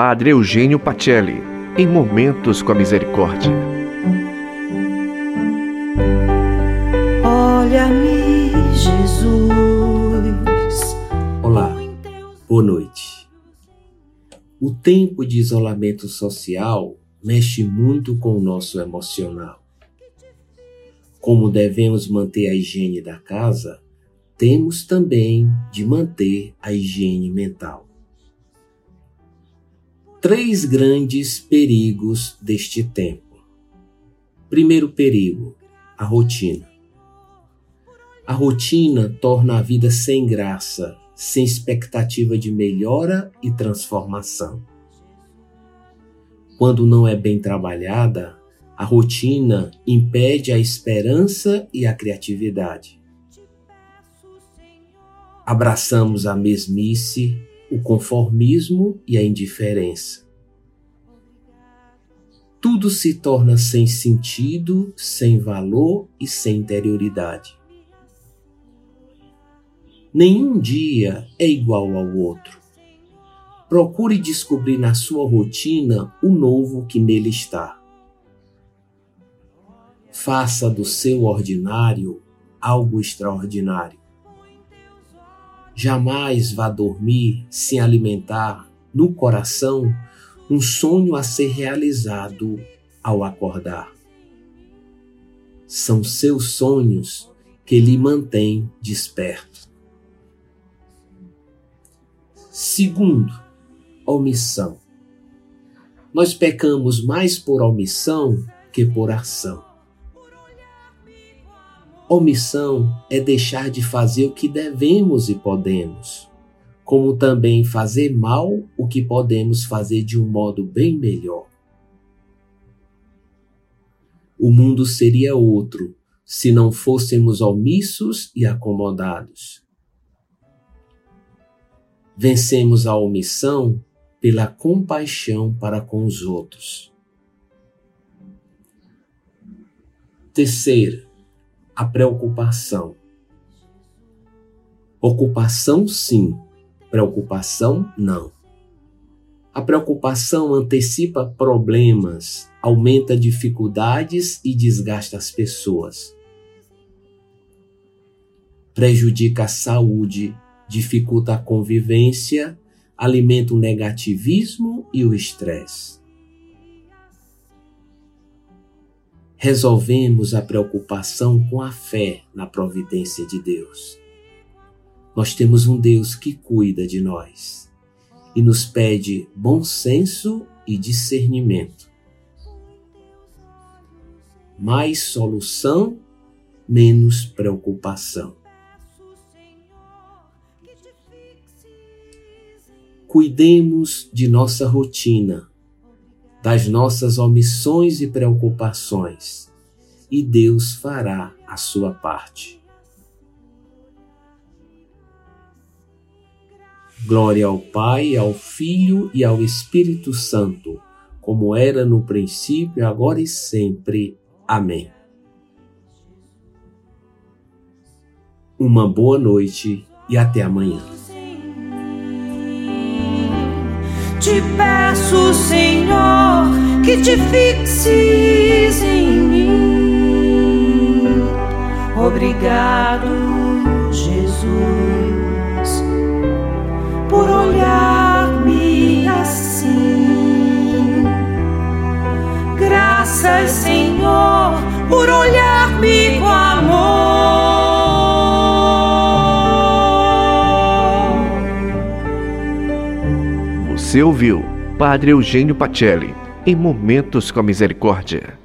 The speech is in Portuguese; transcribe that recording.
Padre Eugênio Pacelli, em Momentos com a Misericórdia. Olha-me, Jesus. Olá, boa noite. O tempo de isolamento social mexe muito com o nosso emocional. Como devemos manter a higiene da casa, temos também de manter a higiene mental. Três grandes perigos deste tempo. Primeiro perigo, a rotina. A rotina torna a vida sem graça, sem expectativa de melhora e transformação. Quando não é bem trabalhada, a rotina impede a esperança e a criatividade. Abraçamos a mesmice, o conformismo e a indiferença. Tudo se torna sem sentido, sem valor e sem interioridade. Nenhum dia é igual ao outro. Procure descobrir na sua rotina o novo que nele está faça do seu ordinário algo extraordinário. Jamais vá dormir sem alimentar no coração um sonho a ser realizado ao acordar. São seus sonhos que lhe mantêm desperto. Segundo, omissão. Nós pecamos mais por omissão que por ação. Omissão é deixar de fazer o que devemos e podemos, como também fazer mal o que podemos fazer de um modo bem melhor. O mundo seria outro se não fôssemos omissos e acomodados. Vencemos a omissão pela compaixão para com os outros. Terceira, a preocupação. Ocupação, sim, preocupação, não. A preocupação antecipa problemas, aumenta dificuldades e desgasta as pessoas. Prejudica a saúde, dificulta a convivência, alimenta o negativismo e o estresse. Resolvemos a preocupação com a fé na providência de Deus. Nós temos um Deus que cuida de nós e nos pede bom senso e discernimento. Mais solução, menos preocupação. Cuidemos de nossa rotina das nossas omissões e preocupações, e Deus fará a sua parte. Glória ao Pai, ao Filho e ao Espírito Santo, como era no princípio, agora e sempre. Amém. Uma boa noite e até amanhã. Te peço, Senhor, que te fixes em mim. Obrigado, Jesus, Você ouviu Padre Eugênio Pacelli em Momentos com a Misericórdia.